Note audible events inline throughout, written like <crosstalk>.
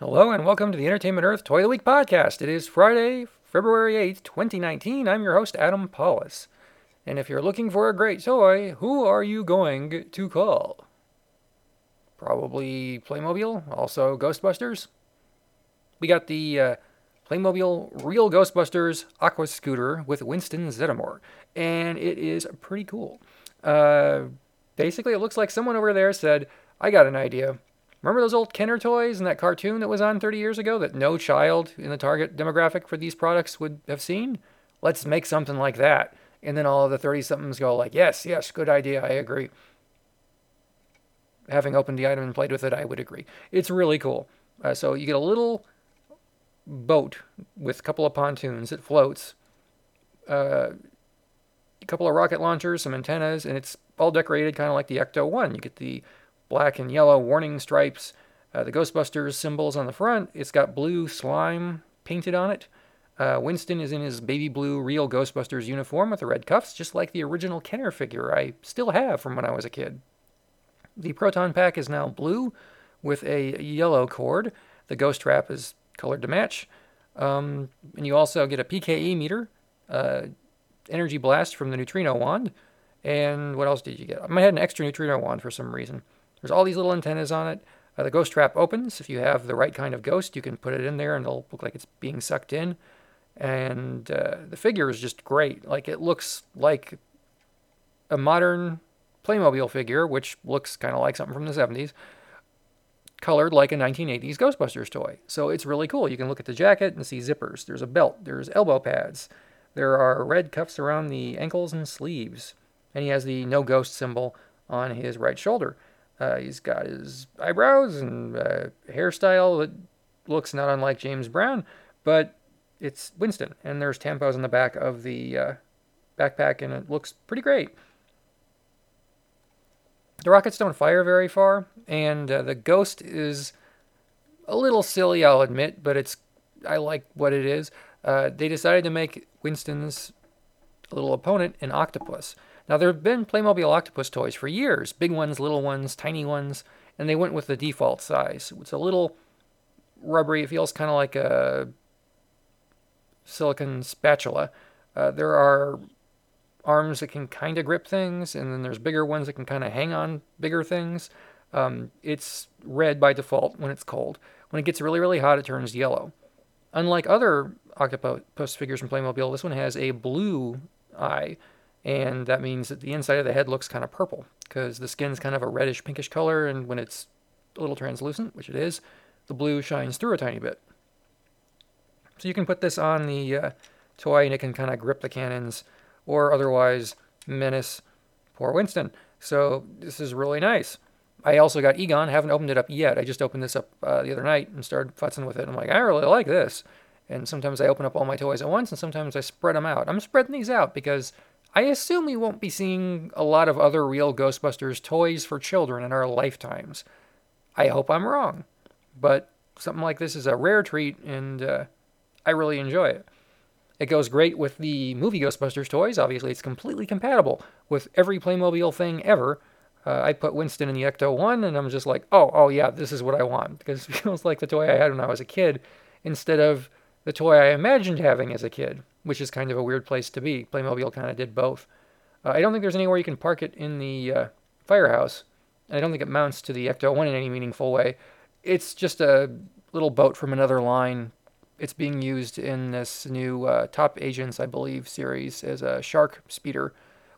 Hello and welcome to the Entertainment Earth Toy of the Week podcast. It is Friday, February 8th, 2019. I'm your host, Adam Pawlus. And if you're looking for a great toy, who are you going to call? Probably Playmobil, also Ghostbusters. We got the uh, Playmobil Real Ghostbusters Aqua Scooter with Winston Zeddemore, and it is pretty cool. Uh, basically, it looks like someone over there said, I got an idea. Remember those old Kenner toys and that cartoon that was on 30 years ago that no child in the target demographic for these products would have seen? Let's make something like that. And then all of the 30 somethings go like, yes, yes, good idea, I agree. Having opened the item and played with it, I would agree. It's really cool. Uh, so you get a little boat with a couple of pontoons that floats, uh, a couple of rocket launchers, some antennas, and it's all decorated kind of like the Ecto 1. You get the black and yellow warning stripes, uh, the Ghostbusters symbols on the front. It's got blue slime painted on it. Uh, Winston is in his baby blue real Ghostbusters uniform with the red cuffs, just like the original Kenner figure I still have from when I was a kid. The proton pack is now blue with a yellow cord. The ghost trap is colored to match. Um, and you also get a PKE meter, uh, energy blast from the neutrino wand. And what else did you get? I might have an extra neutrino wand for some reason. There's all these little antennas on it. Uh, the ghost trap opens. If you have the right kind of ghost, you can put it in there and it'll look like it's being sucked in. And uh, the figure is just great. Like it looks like a modern Playmobil figure, which looks kind of like something from the 70s, colored like a 1980s Ghostbusters toy. So it's really cool. You can look at the jacket and see zippers. There's a belt. There's elbow pads. There are red cuffs around the ankles and sleeves. And he has the no ghost symbol on his right shoulder. Uh, he's got his eyebrows and uh, hairstyle that looks not unlike James Brown, but it's Winston. And there's tampos on the back of the uh, backpack, and it looks pretty great. The rockets don't fire very far, and uh, the ghost is a little silly, I'll admit, but it's I like what it is. Uh, they decided to make Winston's little opponent an octopus. Now, there have been Playmobil octopus toys for years big ones, little ones, tiny ones, and they went with the default size. It's a little rubbery, it feels kind of like a silicon spatula. Uh, there are arms that can kind of grip things, and then there's bigger ones that can kind of hang on bigger things. Um, it's red by default when it's cold. When it gets really, really hot, it turns yellow. Unlike other octopus figures from Playmobil, this one has a blue eye and that means that the inside of the head looks kind of purple because the skin's kind of a reddish pinkish color, and when it's a little translucent, which it is, the blue shines through a tiny bit. So you can put this on the uh, toy, and it can kind of grip the cannons, or otherwise menace poor Winston. So this is really nice. I also got Egon. Haven't opened it up yet. I just opened this up uh, the other night and started futzing with it. I'm like, I really like this. And sometimes I open up all my toys at once, and sometimes I spread them out. I'm spreading these out because I assume we won't be seeing a lot of other real Ghostbusters toys for children in our lifetimes. I hope I'm wrong, but something like this is a rare treat, and uh, I really enjoy it. It goes great with the movie Ghostbusters toys. Obviously, it's completely compatible with every Playmobil thing ever. Uh, I put Winston in the Ecto 1, and I'm just like, oh, oh yeah, this is what I want. <laughs> Because it feels like the toy I had when I was a kid instead of the toy I imagined having as a kid which is kind of a weird place to be. Playmobil kind of did both. Uh, I don't think there's anywhere you can park it in the uh, firehouse. I don't think it mounts to the Ecto 1 in any meaningful way. It's just a little boat from another line. It's being used in this new uh, Top Agents, I believe, series as a shark speeder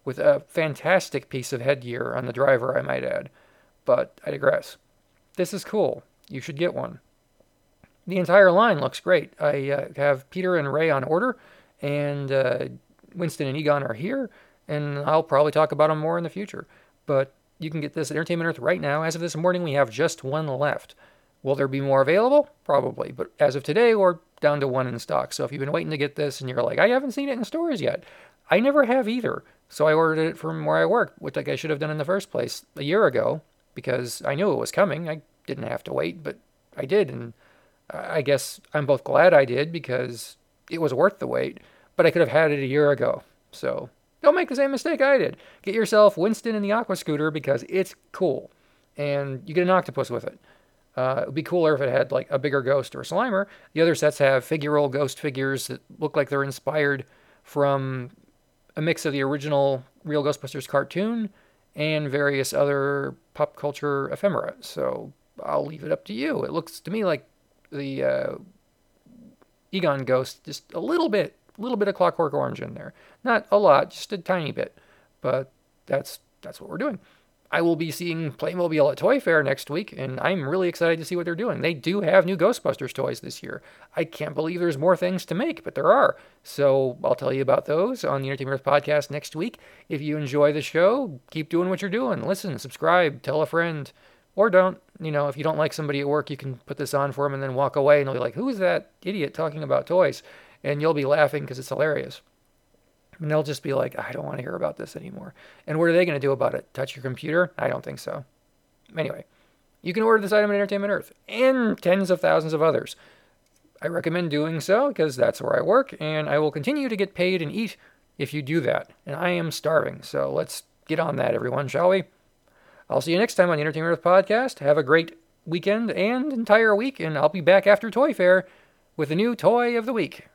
with a fantastic piece of headgear on the driver, I might add. But I digress. This is cool. You should get one. The entire line looks great. I uh, have Peter and Ray on order and uh, Winston and Egon are here, and I'll probably talk about them more in the future. But you can get this at Entertainment Earth right now. As of this morning, we have just one left. Will there be more available? Probably. But as of today, we're down to one in stock. So if you've been waiting to get this and you're like, I haven't seen it in stores yet, I never have either. So I ordered it from where I work, which like I should have done in the first place a year ago because I knew it was coming. I didn't have to wait, but I did. And I guess I'm both glad I did because it was worth the wait, but I could have had it a year ago. So don't make the same mistake I did. Get yourself Winston in the Aqua Scooter because it's cool, and you get an octopus with it. Uh, it would be cooler if it had like a bigger ghost or a Slimer. The other sets have figural ghost figures that look like they're inspired from a mix of the original Real Ghostbusters cartoon and various other pop culture ephemera. So I'll leave it up to you. It looks to me like the uh, Egon Ghost, just a little bit, a little bit of Clockwork Orange in there. Not a lot, just a tiny bit. But that's that's what we're doing. I will be seeing Playmobil at Toy Fair next week, and I'm really excited to see what they're doing. They do have new Ghostbusters toys this year. I can't believe there's more things to make, but there are. So I'll tell you about those on the Entertainment Earth podcast next week. If you enjoy the show, keep doing what you're doing. Listen, subscribe, tell a friend, or don't. You know, if you don't like somebody at work, you can put this on for them and then walk away, and they'll be like, "Who's that idiot talking about toys?" And you'll be laughing because it's hilarious. And they'll just be like, I don't want to hear about this anymore. And what are they going to do about it? Touch your computer? I don't think so. Anyway, you can order this item at Entertainment Earth and tens of thousands of others. I recommend doing so because that's where I work, and I will continue to get paid and eat if you do that. And I am starving, so let's get on that, everyone, shall we? I'll see you next time on the Entertainment Earth podcast. Have a great weekend and entire week, and I'll be back after Toy Fair with a new toy of the week.